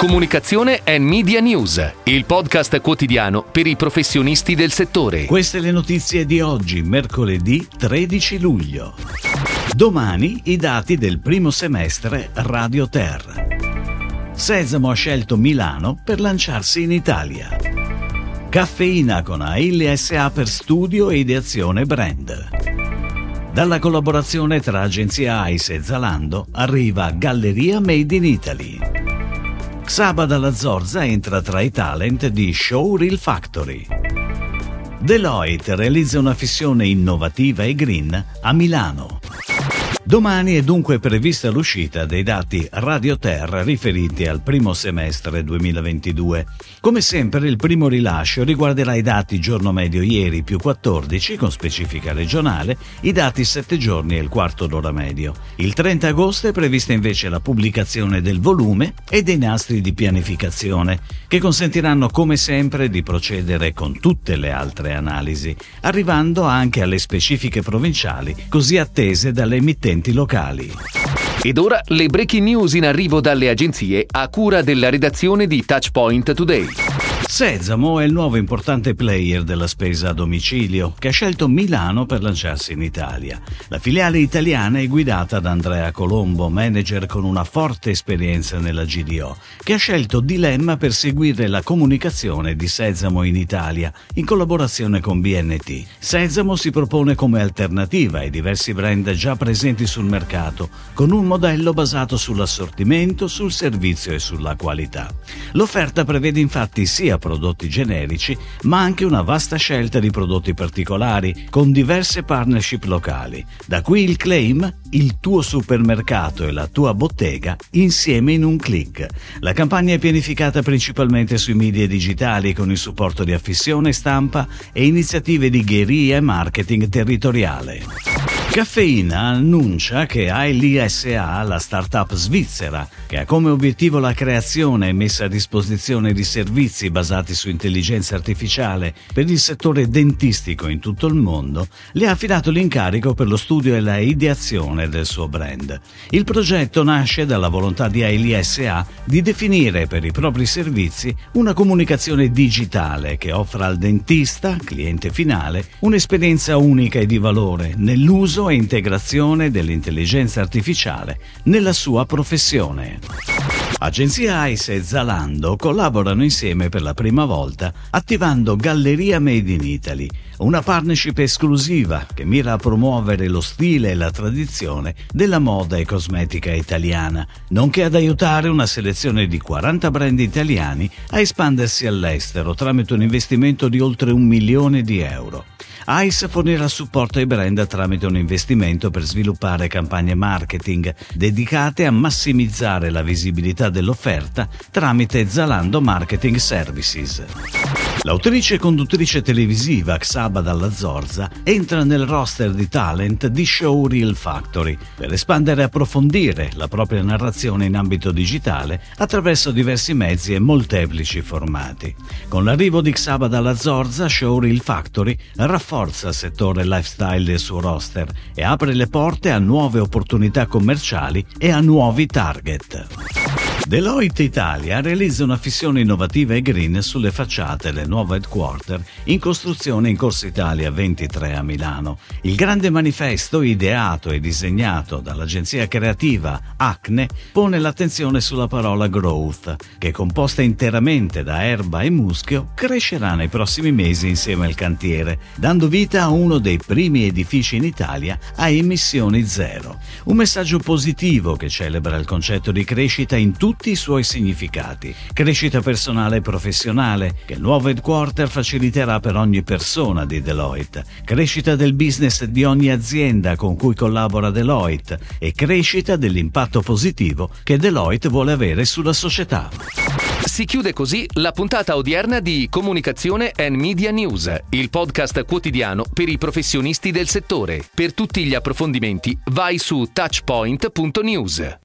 Comunicazione e Media News, il podcast quotidiano per i professionisti del settore. Queste le notizie di oggi, mercoledì 13 luglio. Domani i dati del primo semestre Radio Terra. Sesamo ha scelto Milano per lanciarsi in Italia. Caffeina con Ailli SA per studio e ideazione brand. Dalla collaborazione tra agenzia ICE e Zalando arriva Galleria Made in Italy. Sabada La Zorza entra tra i talent di Showreel Factory. Deloitte realizza una fissione innovativa e green a Milano. Domani è dunque prevista l'uscita dei dati Radio Terra riferiti al primo semestre 2022. Come sempre il primo rilascio riguarderà i dati giorno medio ieri più 14 con specifica regionale, i dati 7 giorni e il quarto d'ora medio. Il 30 agosto è prevista invece la pubblicazione del volume e dei nastri di pianificazione, che consentiranno come sempre di procedere con tutte le altre analisi, arrivando anche alle specifiche provinciali così attese dalle emittenti enti locali. Ed ora le breaking news in arrivo dalle agenzie a cura della redazione di Touchpoint Today. Sesamo è il nuovo importante player della spesa a domicilio che ha scelto Milano per lanciarsi in Italia. La filiale italiana è guidata da Andrea Colombo, manager con una forte esperienza nella GDO, che ha scelto Dilemma per seguire la comunicazione di Sesamo in Italia in collaborazione con BNT. Sesamo si propone come alternativa ai diversi brand già presenti sul mercato, con un modello basato sull'assortimento, sul servizio e sulla qualità. L'offerta prevede infatti sia prodotti generici, ma anche una vasta scelta di prodotti particolari con diverse partnership locali. Da qui il claim il tuo supermercato e la tua bottega insieme in un clic. La campagna è pianificata principalmente sui media digitali con il supporto di affissione, stampa e iniziative di gheria e marketing territoriale. Caffeina annuncia che ALISA, la startup svizzera, che ha come obiettivo la creazione e messa a disposizione di servizi basati su intelligenza artificiale per il settore dentistico in tutto il mondo, le ha affidato l'incarico per lo studio e la ideazione del suo brand. Il progetto nasce dalla volontà di ALISA di definire per i propri servizi una comunicazione digitale che offra al dentista, cliente finale, un'esperienza unica e di valore nell'uso uso e integrazione dell'intelligenza artificiale nella sua professione. Agenzia ICE e Zalando collaborano insieme per la prima volta attivando Galleria Made in Italy, una partnership esclusiva che mira a promuovere lo stile e la tradizione della moda e cosmetica italiana, nonché ad aiutare una selezione di 40 brand italiani a espandersi all'estero tramite un investimento di oltre un milione di euro. ICE fornirà supporto ai brand tramite un investimento per sviluppare campagne marketing dedicate a massimizzare la visibilità dell'offerta tramite Zalando Marketing Services. L'autrice e conduttrice televisiva Xaba Dalla Zorza entra nel roster di talent di Show Real Factory per espandere e approfondire la propria narrazione in ambito digitale attraverso diversi mezzi e molteplici formati. Con l'arrivo di Xaba Dalla Zorza, Show Real Factory rafforza il settore lifestyle del suo roster e apre le porte a nuove opportunità commerciali e a nuovi target. Deloitte Italia realizza una fissione innovativa e green sulle facciate del nuovo headquarter in costruzione in Corsa Italia 23 a Milano. Il grande manifesto, ideato e disegnato dall'agenzia creativa Acne, pone l'attenzione sulla parola growth, che composta interamente da erba e muschio, crescerà nei prossimi mesi insieme al cantiere, dando vita a uno dei primi edifici in Italia a emissioni zero. Un messaggio positivo che celebra il concetto di crescita in tutti tutti i suoi significati. Crescita personale e professionale, che il nuovo headquarter faciliterà per ogni persona di Deloitte. Crescita del business di ogni azienda con cui collabora Deloitte e crescita dell'impatto positivo che Deloitte vuole avere sulla società. Si chiude così la puntata odierna di Comunicazione and Media News, il podcast quotidiano per i professionisti del settore. Per tutti gli approfondimenti vai su touchpoint.news.